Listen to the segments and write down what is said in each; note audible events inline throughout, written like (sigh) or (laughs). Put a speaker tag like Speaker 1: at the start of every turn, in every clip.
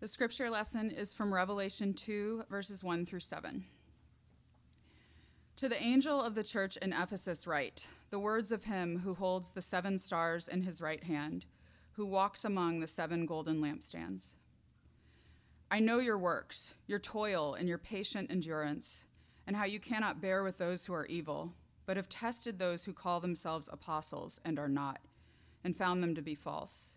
Speaker 1: The scripture lesson is from Revelation 2, verses 1 through 7. To the angel of the church in Ephesus, write the words of him who holds the seven stars in his right hand, who walks among the seven golden lampstands. I know your works, your toil, and your patient endurance, and how you cannot bear with those who are evil, but have tested those who call themselves apostles and are not, and found them to be false.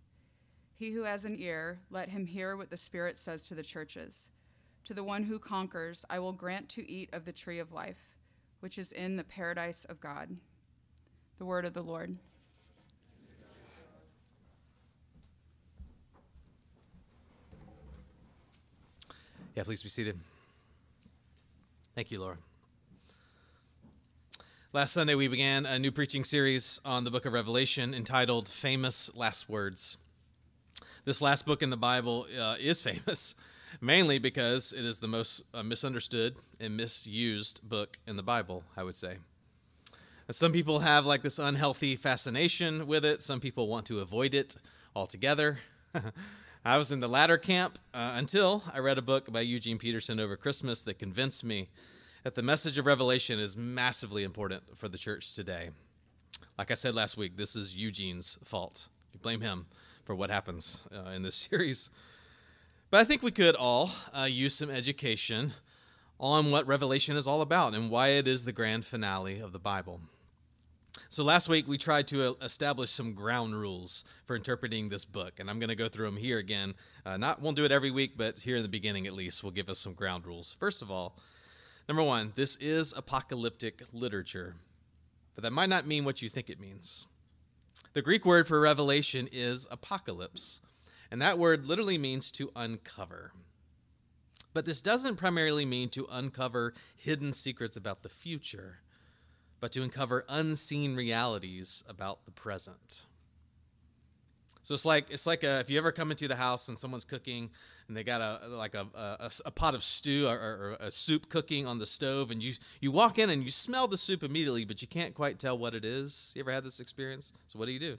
Speaker 1: He who has an ear, let him hear what the Spirit says to the churches. To the one who conquers, I will grant to eat of the tree of life, which is in the paradise of God. The word of the Lord.
Speaker 2: Yeah, please be seated. Thank you, Laura. Last Sunday, we began a new preaching series on the book of Revelation entitled Famous Last Words. This last book in the Bible uh, is famous, (laughs) mainly because it is the most uh, misunderstood and misused book in the Bible, I would say. Some people have like this unhealthy fascination with it, some people want to avoid it altogether. (laughs) I was in the latter camp uh, until I read a book by Eugene Peterson over Christmas that convinced me that the message of Revelation is massively important for the church today. Like I said last week, this is Eugene's fault. You blame him for what happens uh, in this (laughs) series. But I think we could all uh, use some education on what Revelation is all about and why it is the grand finale of the Bible. So last week we tried to uh, establish some ground rules for interpreting this book, and I'm going to go through them here again. Uh, not won't do it every week, but here in the beginning at least, will give us some ground rules. First of all, number one, this is apocalyptic literature, but that might not mean what you think it means. The Greek word for revelation is apocalypse, and that word literally means to uncover. But this doesn't primarily mean to uncover hidden secrets about the future, but to uncover unseen realities about the present. So it's like it's like a, if you ever come into the house and someone's cooking and they got a like a, a, a pot of stew or, or, a soup cooking on the stove and you you walk in and you smell the soup immediately but you can't quite tell what it is. You ever had this experience? So what do you do?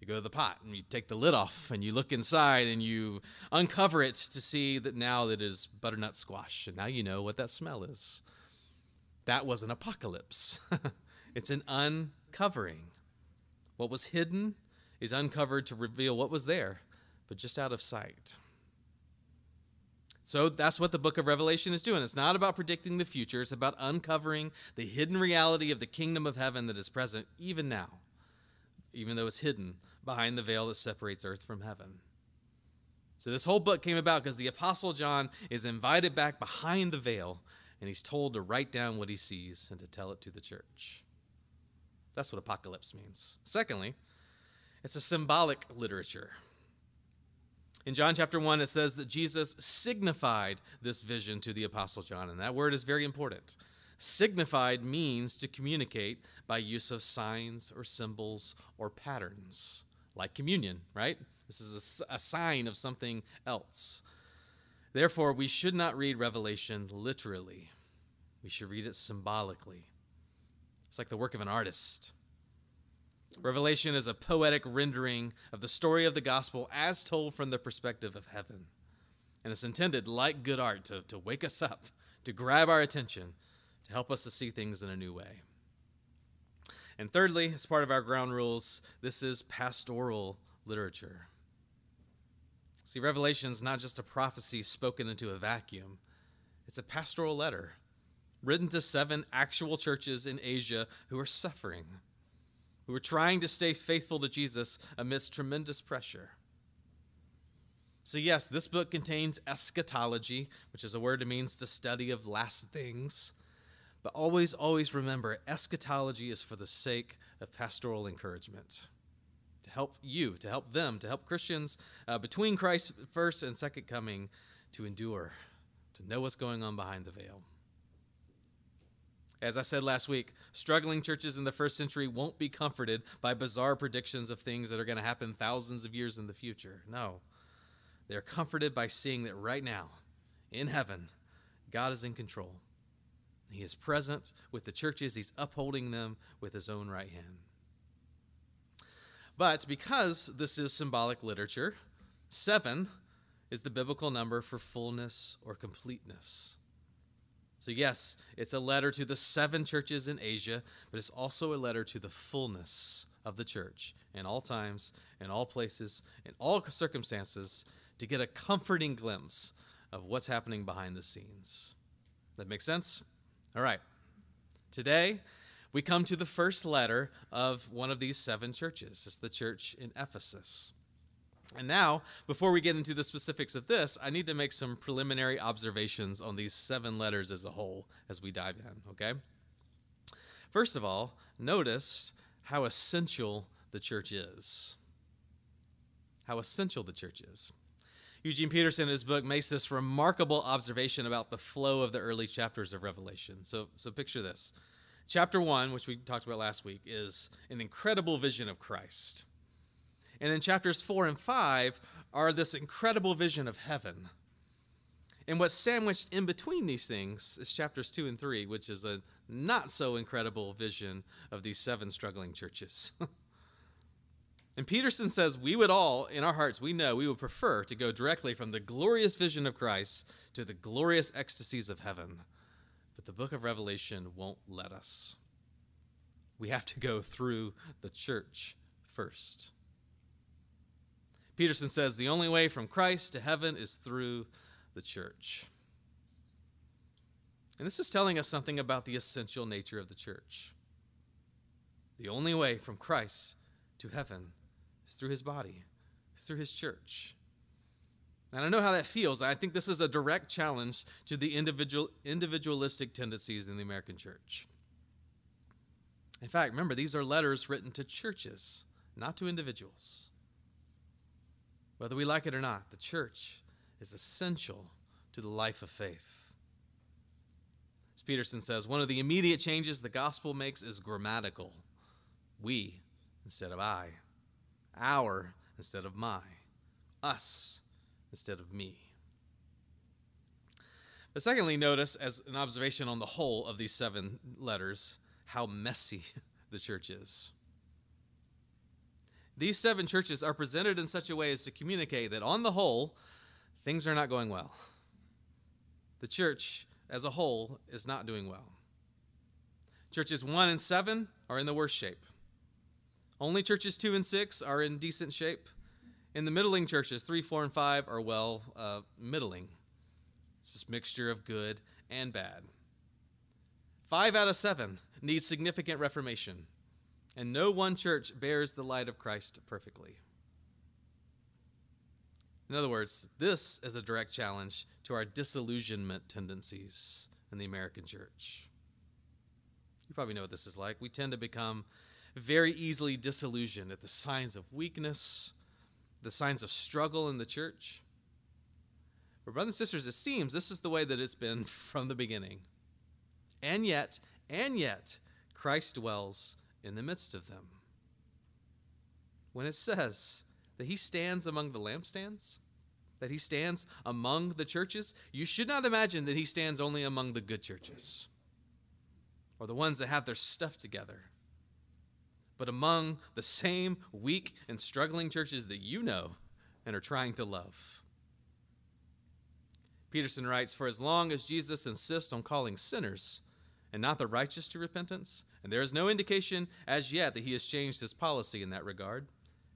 Speaker 2: You go to the pot and you take the lid off and you look inside and you uncover it to see that now it is butternut squash and now you know what that smell is. That was an apocalypse. (laughs) it's an uncovering. What was hidden is uncovered to reveal what was there, but just out of sight. So that's what the book of Revelation is doing. It's not about predicting the future, it's about uncovering the hidden reality of the kingdom of heaven that is present even now, even though it's hidden behind the veil that separates earth from heaven. So this whole book came about because the Apostle John is invited back behind the veil and he's told to write down what he sees and to tell it to the church. That's what apocalypse means. Secondly, it's a symbolic literature. In John chapter 1, it says that Jesus signified this vision to the Apostle John, and that word is very important. Signified means to communicate by use of signs or symbols or patterns, like communion, right? This is a, a sign of something else. Therefore, we should not read Revelation literally, we should read it symbolically. It's like the work of an artist. Revelation is a poetic rendering of the story of the gospel as told from the perspective of heaven. And it's intended, like good art, to, to wake us up, to grab our attention, to help us to see things in a new way. And thirdly, as part of our ground rules, this is pastoral literature. See, Revelation is not just a prophecy spoken into a vacuum, it's a pastoral letter written to seven actual churches in Asia who are suffering who were trying to stay faithful to Jesus amidst tremendous pressure. So, yes, this book contains eschatology, which is a word that means the study of last things. But always, always remember eschatology is for the sake of pastoral encouragement to help you, to help them, to help Christians uh, between Christ's first and second coming to endure, to know what's going on behind the veil. As I said last week, struggling churches in the first century won't be comforted by bizarre predictions of things that are going to happen thousands of years in the future. No. They're comforted by seeing that right now, in heaven, God is in control. He is present with the churches, He's upholding them with His own right hand. But because this is symbolic literature, seven is the biblical number for fullness or completeness. So, yes, it's a letter to the seven churches in Asia, but it's also a letter to the fullness of the church in all times, in all places, in all circumstances, to get a comforting glimpse of what's happening behind the scenes. That makes sense? All right. Today, we come to the first letter of one of these seven churches. It's the church in Ephesus. And now, before we get into the specifics of this, I need to make some preliminary observations on these seven letters as a whole as we dive in, okay? First of all, notice how essential the church is. How essential the church is. Eugene Peterson, in his book, makes this remarkable observation about the flow of the early chapters of Revelation. So, so picture this. Chapter one, which we talked about last week, is an incredible vision of Christ. And then chapters four and five are this incredible vision of heaven. And what's sandwiched in between these things is chapters two and three, which is a not so incredible vision of these seven struggling churches. (laughs) and Peterson says we would all, in our hearts, we know we would prefer to go directly from the glorious vision of Christ to the glorious ecstasies of heaven. But the book of Revelation won't let us. We have to go through the church first. Peterson says the only way from Christ to heaven is through the church. And this is telling us something about the essential nature of the church. The only way from Christ to heaven is through his body, through his church. And I know how that feels. I think this is a direct challenge to the individual, individualistic tendencies in the American church. In fact, remember, these are letters written to churches, not to individuals. Whether we like it or not, the church is essential to the life of faith. As Peterson says, one of the immediate changes the gospel makes is grammatical. We instead of I, our instead of my, us instead of me. But secondly, notice as an observation on the whole of these seven letters how messy (laughs) the church is. These seven churches are presented in such a way as to communicate that, on the whole, things are not going well. The church as a whole is not doing well. Churches 1 and 7 are in the worst shape. Only churches 2 and 6 are in decent shape. In the middling churches, 3, 4, and 5 are, well, uh, middling. It's this mixture of good and bad. Five out of seven need significant reformation and no one church bears the light of Christ perfectly. In other words, this is a direct challenge to our disillusionment tendencies in the American church. You probably know what this is like. We tend to become very easily disillusioned at the signs of weakness, the signs of struggle in the church. But, brothers and sisters, it seems this is the way that it's been (laughs) from the beginning. And yet, and yet, Christ dwells in the midst of them. When it says that he stands among the lampstands, that he stands among the churches, you should not imagine that he stands only among the good churches or the ones that have their stuff together, but among the same weak and struggling churches that you know and are trying to love. Peterson writes For as long as Jesus insists on calling sinners and not the righteous to repentance, and there is no indication as yet that he has changed his policy in that regard.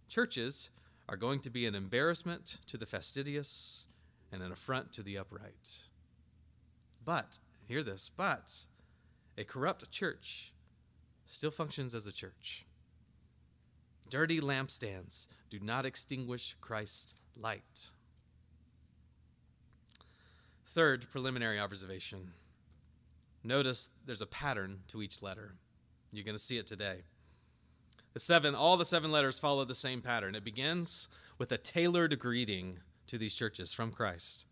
Speaker 2: Churches are going to be an embarrassment to the fastidious and an affront to the upright. But, hear this, but a corrupt church still functions as a church. Dirty lampstands do not extinguish Christ's light. Third preliminary observation Notice there's a pattern to each letter. You're going to see it today. The seven, all the seven letters follow the same pattern. It begins with a tailored greeting to these churches from Christ,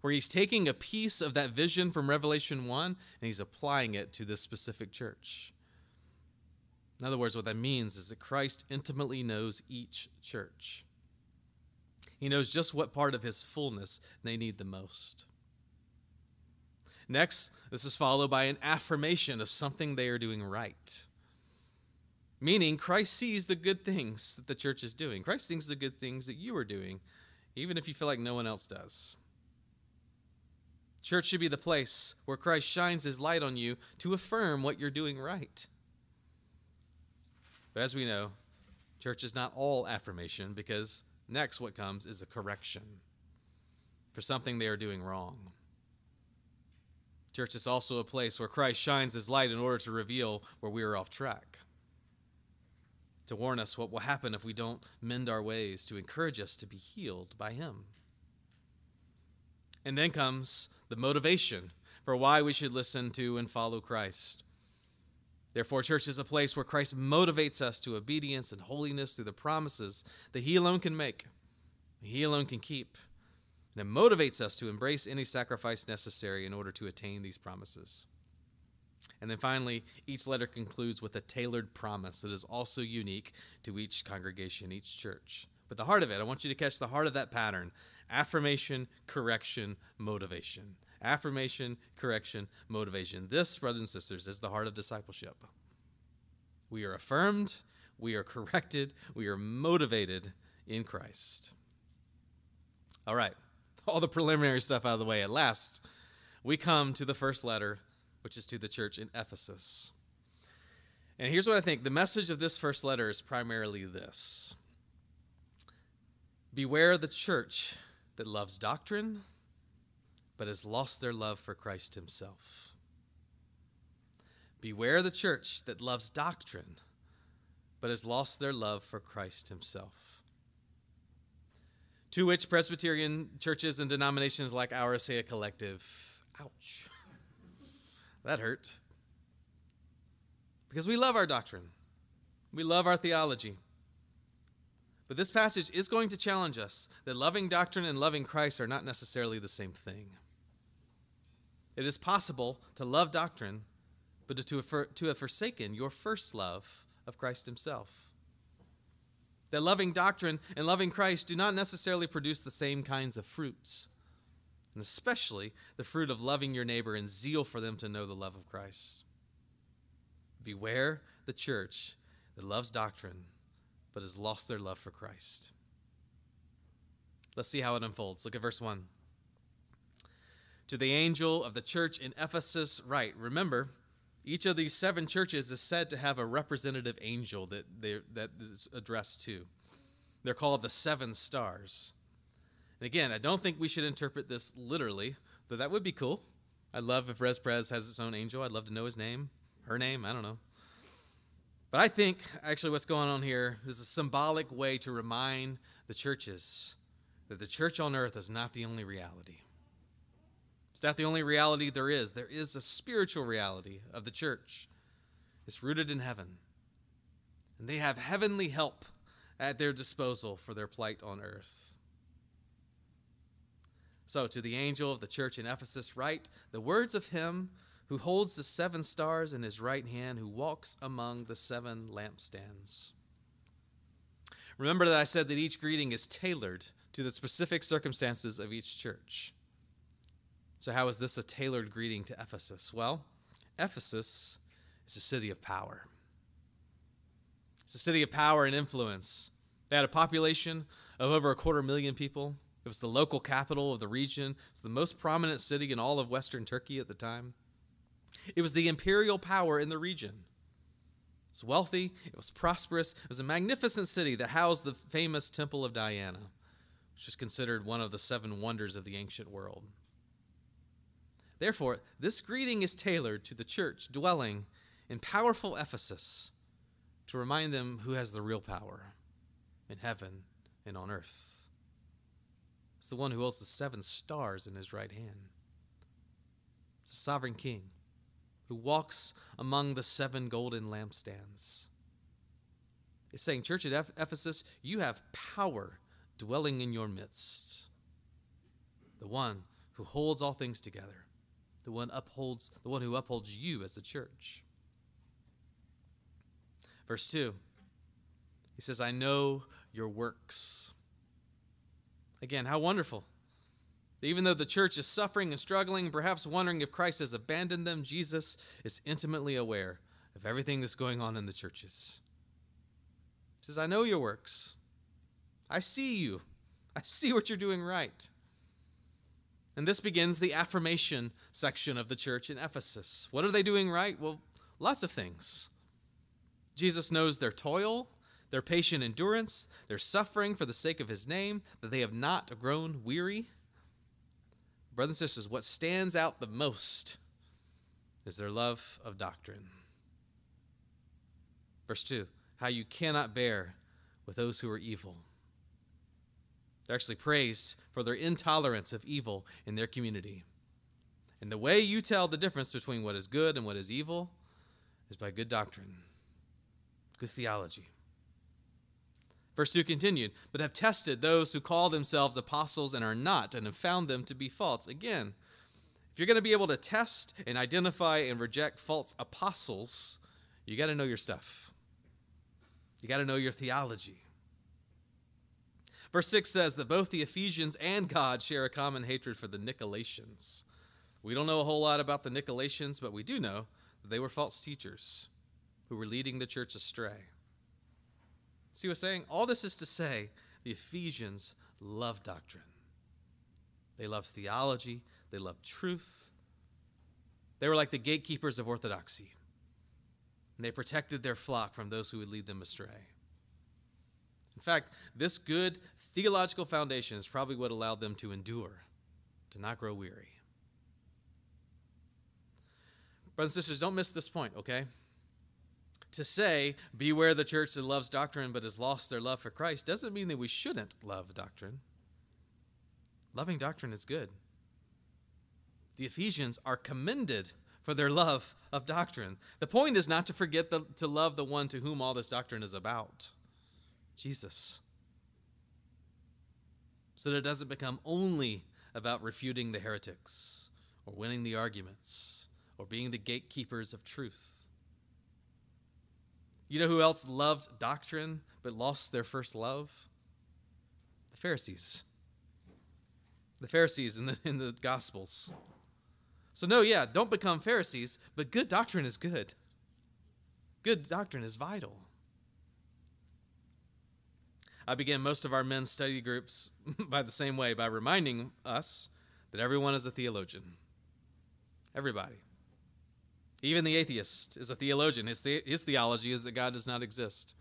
Speaker 2: where he's taking a piece of that vision from Revelation 1 and he's applying it to this specific church. In other words, what that means is that Christ intimately knows each church. He knows just what part of his fullness they need the most. Next, this is followed by an affirmation of something they are doing right. Meaning, Christ sees the good things that the church is doing. Christ sees the good things that you are doing, even if you feel like no one else does. Church should be the place where Christ shines his light on you to affirm what you're doing right. But as we know, church is not all affirmation because next what comes is a correction for something they are doing wrong. Church is also a place where Christ shines his light in order to reveal where we are off track, to warn us what will happen if we don't mend our ways, to encourage us to be healed by him. And then comes the motivation for why we should listen to and follow Christ. Therefore, church is a place where Christ motivates us to obedience and holiness through the promises that He alone can make, He alone can keep. And it motivates us to embrace any sacrifice necessary in order to attain these promises. And then finally, each letter concludes with a tailored promise that is also unique to each congregation, each church. But the heart of it, I want you to catch the heart of that pattern affirmation, correction, motivation. Affirmation, correction, motivation. This, brothers and sisters, is the heart of discipleship. We are affirmed, we are corrected, we are motivated in Christ. All right, all the preliminary stuff out of the way. At last, we come to the first letter, which is to the church in Ephesus. And here's what I think the message of this first letter is primarily this Beware the church that loves doctrine but has lost their love for Christ himself. Beware the church that loves doctrine, but has lost their love for Christ himself. To which Presbyterian churches and denominations like ours say a collective, ouch. that hurt. Because we love our doctrine, we love our theology. But this passage is going to challenge us that loving doctrine and loving Christ are not necessarily the same thing. It is possible to love doctrine, but to have, to have forsaken your first love of Christ Himself. That loving doctrine and loving Christ do not necessarily produce the same kinds of fruits, and especially the fruit of loving your neighbor and zeal for them to know the love of Christ. Beware the church that loves doctrine but has lost their love for Christ. Let's see how it unfolds. Look at verse 1 to the angel of the church in Ephesus, write. Remember, each of these seven churches is said to have a representative angel that, they, that is addressed to. They're called the seven stars. And again, I don't think we should interpret this literally, though that would be cool. I'd love if Res Pres has its own angel. I'd love to know his name, her name, I don't know. But I think actually what's going on here is a symbolic way to remind the churches that the church on earth is not the only reality. Is that the only reality there is? There is a spiritual reality of the church. It's rooted in heaven. And they have heavenly help at their disposal for their plight on earth. So, to the angel of the church in Ephesus, write the words of him who holds the seven stars in his right hand, who walks among the seven lampstands. Remember that I said that each greeting is tailored to the specific circumstances of each church. So, how is this a tailored greeting to Ephesus? Well, Ephesus is a city of power. It's a city of power and influence. They had a population of over a quarter million people. It was the local capital of the region. It's the most prominent city in all of Western Turkey at the time. It was the imperial power in the region. It was wealthy, it was prosperous, it was a magnificent city that housed the famous Temple of Diana, which was considered one of the seven wonders of the ancient world. Therefore, this greeting is tailored to the church dwelling in powerful Ephesus to remind them who has the real power in heaven and on earth. It's the one who holds the seven stars in his right hand. It's the sovereign king who walks among the seven golden lampstands. It's saying, Church at Ephesus, you have power dwelling in your midst. The one who holds all things together, the one upholds the one who upholds you as a church. Verse 2. He says, "I know your works." Again, how wonderful. Even though the church is suffering and struggling, perhaps wondering if Christ has abandoned them, Jesus is intimately aware of everything that's going on in the churches. He says, I know your works. I see you. I see what you're doing right. And this begins the affirmation section of the church in Ephesus. What are they doing right? Well, lots of things. Jesus knows their toil, their patient endurance, their suffering for the sake of his name, that they have not grown weary. Brothers and sisters, what stands out the most is their love of doctrine. Verse 2 How you cannot bear with those who are evil. They're actually praised for their intolerance of evil in their community. And the way you tell the difference between what is good and what is evil is by good doctrine, good theology. Verse 2 continued, but have tested those who call themselves apostles and are not, and have found them to be false. Again, if you're going to be able to test and identify and reject false apostles, you got to know your stuff. You got to know your theology. Verse 6 says that both the Ephesians and God share a common hatred for the Nicolaitans. We don't know a whole lot about the Nicolaitans, but we do know that they were false teachers who were leading the church astray. See what I'm saying? All this is to say the Ephesians love doctrine. They love theology, they love truth. They were like the gatekeepers of orthodoxy. And they protected their flock from those who would lead them astray. In fact, this good theological foundation is probably what allowed them to endure, to not grow weary. Brothers and sisters, don't miss this point, okay? To say, beware the church that loves doctrine but has lost their love for Christ, doesn't mean that we shouldn't love doctrine. Loving doctrine is good. The Ephesians are commended for their love of doctrine. The point is not to forget the, to love the one to whom all this doctrine is about. Jesus. So that it doesn't become only about refuting the heretics or winning the arguments or being the gatekeepers of truth. You know who else loved doctrine but lost their first love? The Pharisees. The Pharisees in the, (laughs) in the Gospels. So, no, yeah, don't become Pharisees, but good doctrine is good. Good doctrine is vital. I began most of our men's study groups (laughs) by the same way, by reminding us that everyone is a theologian. Everybody. Even the atheist is a theologian. His, the- his theology is that God does not exist.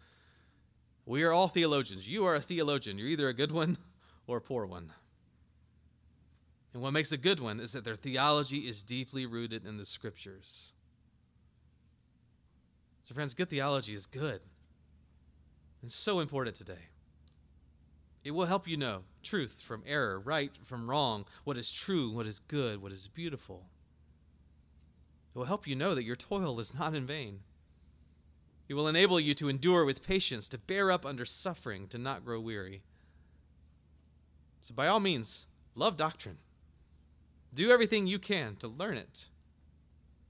Speaker 2: We are all theologians. You are a theologian. You're either a good one (laughs) or a poor one. And what makes a good one is that their theology is deeply rooted in the scriptures. So, friends, good theology is good and so important today. It will help you know truth from error, right from wrong, what is true, what is good, what is beautiful. It will help you know that your toil is not in vain. It will enable you to endure with patience, to bear up under suffering, to not grow weary. So, by all means, love doctrine. Do everything you can to learn it.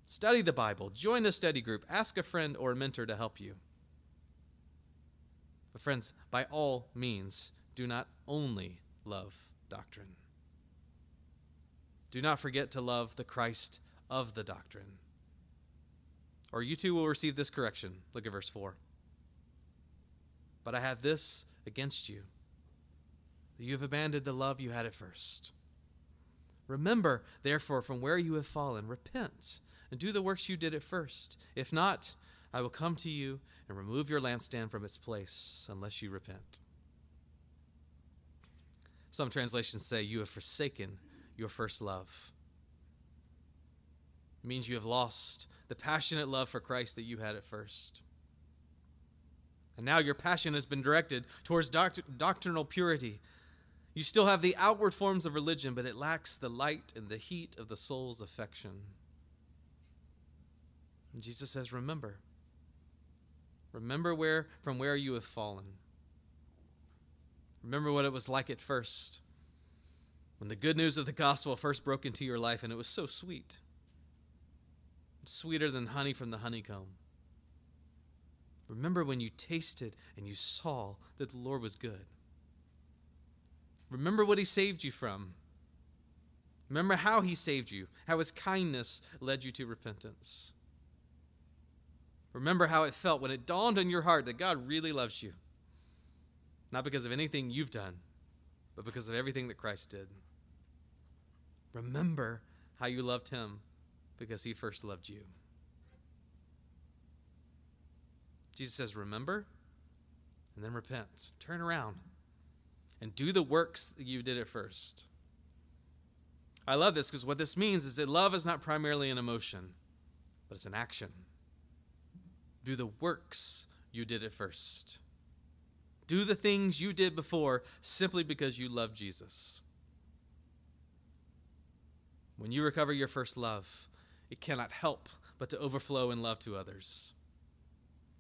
Speaker 2: Study the Bible, join a study group, ask a friend or a mentor to help you. But, friends, by all means, do not only love doctrine. Do not forget to love the Christ of the doctrine. Or you too will receive this correction. Look at verse 4. But I have this against you that you have abandoned the love you had at first. Remember, therefore, from where you have fallen, repent and do the works you did at first. If not, I will come to you and remove your lampstand from its place unless you repent. Some translations say, You have forsaken your first love. It means you have lost the passionate love for Christ that you had at first. And now your passion has been directed towards doct- doctrinal purity. You still have the outward forms of religion, but it lacks the light and the heat of the soul's affection. And Jesus says, Remember. Remember where from where you have fallen. Remember what it was like at first. When the good news of the gospel first broke into your life and it was so sweet, sweeter than honey from the honeycomb. Remember when you tasted and you saw that the Lord was good. Remember what he saved you from. Remember how he saved you, how his kindness led you to repentance. Remember how it felt when it dawned on your heart that God really loves you. Not because of anything you've done, but because of everything that Christ did. Remember how you loved him because he first loved you. Jesus says, Remember, and then repent. Turn around and do the works that you did at first. I love this because what this means is that love is not primarily an emotion, but it's an action. Do the works you did at first. Do the things you did before simply because you love Jesus. When you recover your first love, it cannot help but to overflow in love to others.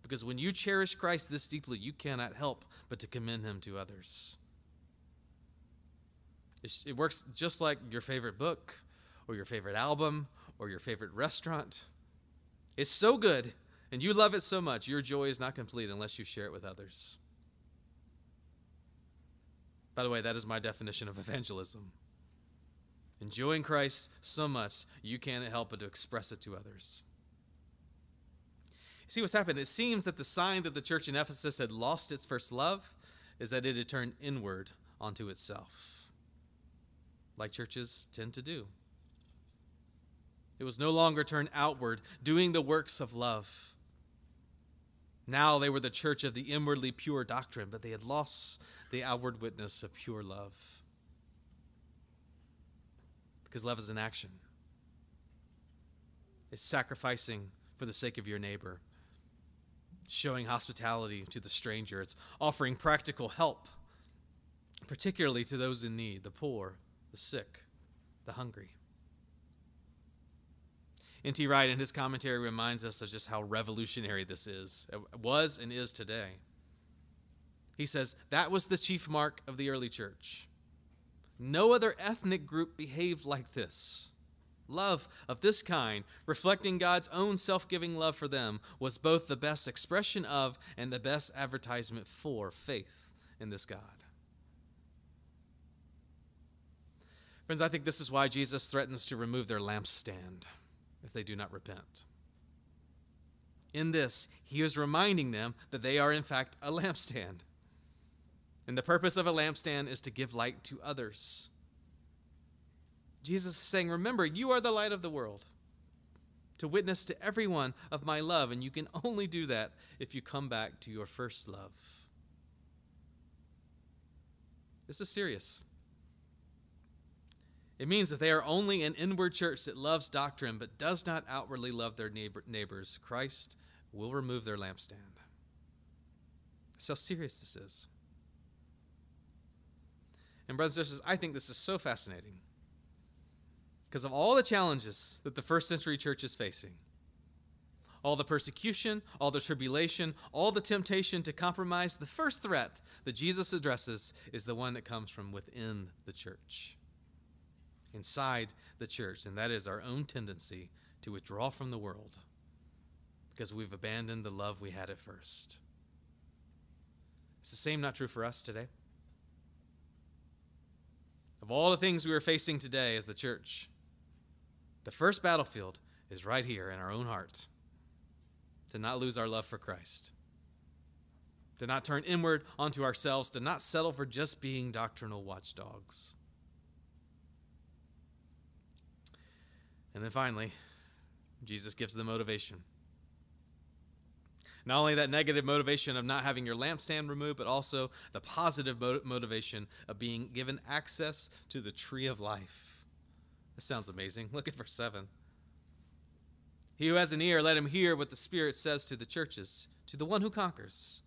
Speaker 2: Because when you cherish Christ this deeply, you cannot help but to commend him to others. It works just like your favorite book, or your favorite album, or your favorite restaurant. It's so good, and you love it so much, your joy is not complete unless you share it with others. By the way, that is my definition of evangelism. Enjoying Christ so much, you can't help but to express it to others. See what's happened? It seems that the sign that the church in Ephesus had lost its first love is that it had turned inward onto itself, like churches tend to do. It was no longer turned outward, doing the works of love. Now they were the church of the inwardly pure doctrine, but they had lost the outward witness of pure love. Because love is an action, it's sacrificing for the sake of your neighbor showing hospitality to the stranger, it's offering practical help, particularly to those in need the poor, the sick, the hungry. N.T. Wright, in his commentary, reminds us of just how revolutionary this is, it was and is today. He says, That was the chief mark of the early church. No other ethnic group behaved like this. Love of this kind, reflecting God's own self giving love for them, was both the best expression of and the best advertisement for faith in this God. Friends, I think this is why Jesus threatens to remove their lampstand if they do not repent. In this, he is reminding them that they are, in fact, a lampstand. And the purpose of a lampstand is to give light to others. Jesus is saying, Remember, you are the light of the world, to witness to everyone of my love, and you can only do that if you come back to your first love. This is serious. It means that they are only an inward church that loves doctrine but does not outwardly love their neighbor, neighbors. Christ will remove their lampstand. That's how serious this is. And, brothers and sisters, I think this is so fascinating because of all the challenges that the first century church is facing all the persecution, all the tribulation, all the temptation to compromise, the first threat that Jesus addresses is the one that comes from within the church, inside the church, and that is our own tendency to withdraw from the world because we've abandoned the love we had at first. Is the same not true for us today? Of all the things we are facing today as the church, the first battlefield is right here in our own hearts to not lose our love for Christ, to not turn inward onto ourselves, to not settle for just being doctrinal watchdogs. And then finally, Jesus gives the motivation. Not only that negative motivation of not having your lampstand removed, but also the positive motivation of being given access to the tree of life. This sounds amazing. (laughs) Look at verse 7. He who has an ear, let him hear what the Spirit says to the churches. To the one who conquers,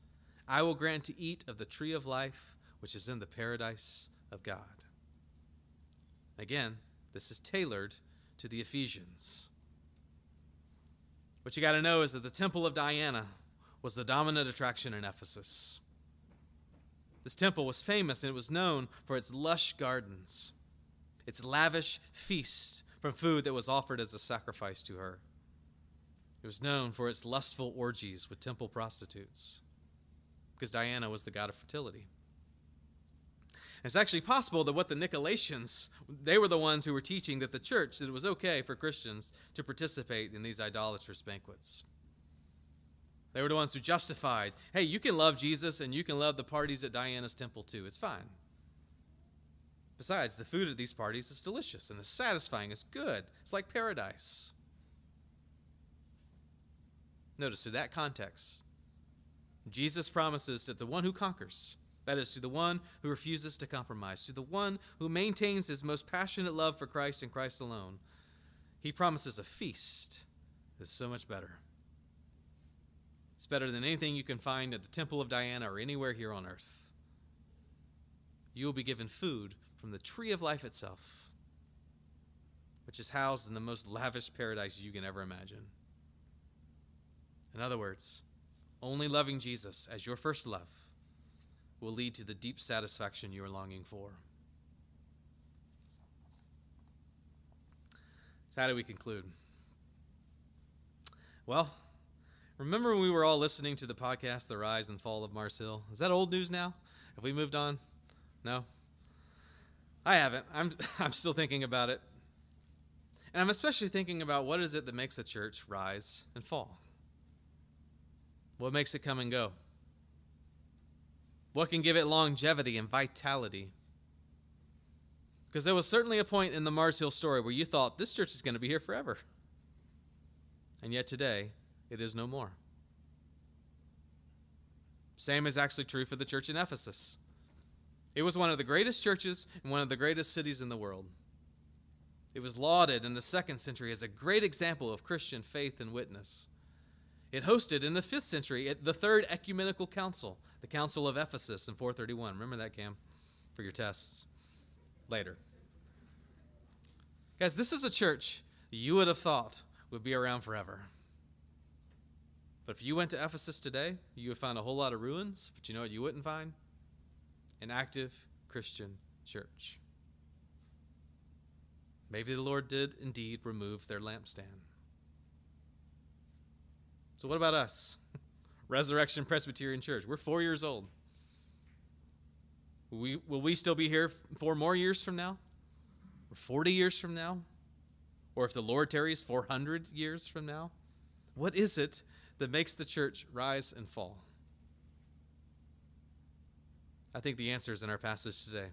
Speaker 2: I will grant to eat of the tree of life, which is in the paradise of God. Again, this is tailored to the Ephesians. What you got to know is that the temple of Diana was the dominant attraction in Ephesus. This temple was famous and it was known for its lush gardens. its lavish feast from food that was offered as a sacrifice to her. It was known for its lustful orgies with temple prostitutes, because Diana was the god of fertility. It's actually possible that what the Nicolaitans, they were the ones who were teaching that the church, that it was okay for Christians to participate in these idolatrous banquets. They were the ones who justified, hey, you can love Jesus and you can love the parties at Diana's temple too. It's fine. Besides, the food at these parties is delicious and it's satisfying. It's good. It's like paradise. Notice, to that context, Jesus promises that the one who conquers, that is, to the one who refuses to compromise, to the one who maintains his most passionate love for Christ and Christ alone, he promises a feast that's so much better. It's better than anything you can find at the Temple of Diana or anywhere here on earth. You will be given food from the tree of life itself, which is housed in the most lavish paradise you can ever imagine. In other words, only loving Jesus as your first love will lead to the deep satisfaction you are longing for. So, how do we conclude? Well, remember when we were all listening to the podcast, The Rise and Fall of Mars Hill? Is that old news now? Have we moved on? No? I haven't. I'm, (laughs) I'm still thinking about it. And I'm especially thinking about what is it that makes a church rise and fall? What makes it come and go? What can give it longevity and vitality? Because there was certainly a point in the Mars Hill story where you thought this church is going to be here forever. And yet today, it is no more. Same is actually true for the church in Ephesus. It was one of the greatest churches in one of the greatest cities in the world. It was lauded in the second century as a great example of Christian faith and witness. It hosted in the fifth century the third ecumenical council, the Council of Ephesus in 431. Remember that, Cam, for your tests later. Guys, this is a church you would have thought would be around forever. But if you went to Ephesus today, you would find a whole lot of ruins, but you know what you wouldn't find? An active Christian church. Maybe the Lord did indeed remove their lampstand. So, what about us? (laughs) Resurrection Presbyterian Church. We're four years old. Will we, will we still be here four more years from now? Or 40 years from now? Or if the Lord tarries, 400 years from now? What is it that makes the church rise and fall? I think the answer is in our passage today.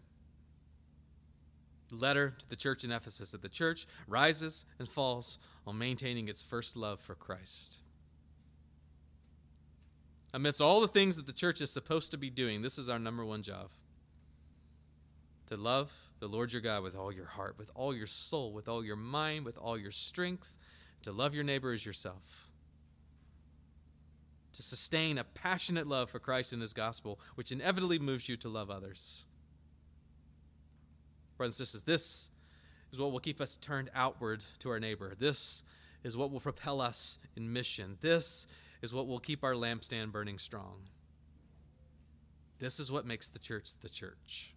Speaker 2: The letter to the church in Ephesus that the church rises and falls while maintaining its first love for Christ. Amidst all the things that the church is supposed to be doing, this is our number one job to love the Lord your God with all your heart, with all your soul, with all your mind, with all your strength, to love your neighbor as yourself. To sustain a passionate love for Christ and his gospel, which inevitably moves you to love others. Brothers and sisters, this is what will keep us turned outward to our neighbor. This is what will propel us in mission. This is what will keep our lampstand burning strong. This is what makes the church the church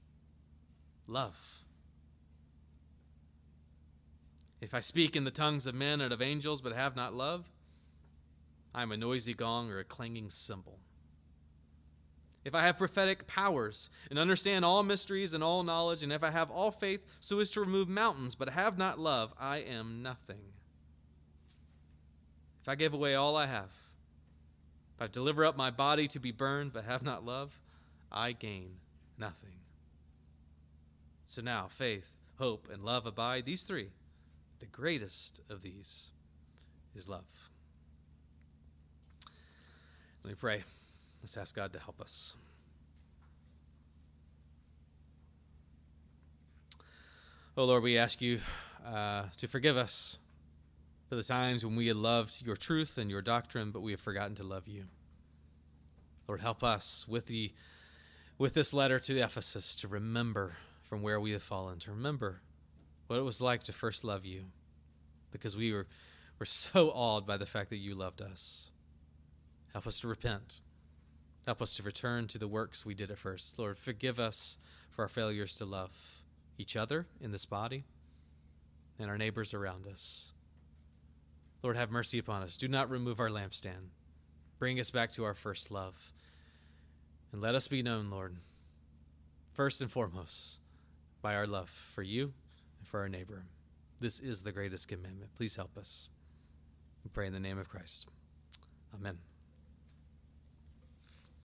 Speaker 2: love. If I speak in the tongues of men and of angels but have not love, I am a noisy gong or a clanging cymbal. If I have prophetic powers and understand all mysteries and all knowledge, and if I have all faith so as to remove mountains but have not love, I am nothing. If I give away all I have, if I deliver up my body to be burned but have not love, I gain nothing. So now, faith, hope, and love abide. These three. The greatest of these is love. Let me pray. Let's ask God to help us. Oh Lord, we ask you uh, to forgive us for the times when we had loved your truth and your doctrine, but we have forgotten to love you. Lord, help us with the with this letter to Ephesus to remember from where we have fallen, to remember what it was like to first love you, because we were, were so awed by the fact that you loved us. Help us to repent. Help us to return to the works we did at first. Lord, forgive us for our failures to love each other in this body and our neighbors around us. Lord, have mercy upon us. Do not remove our lampstand. Bring us back to our first love. And let us be known, Lord, first and foremost, by our love for you and for our neighbor. This is the greatest commandment. Please help us. We pray in the name of Christ. Amen.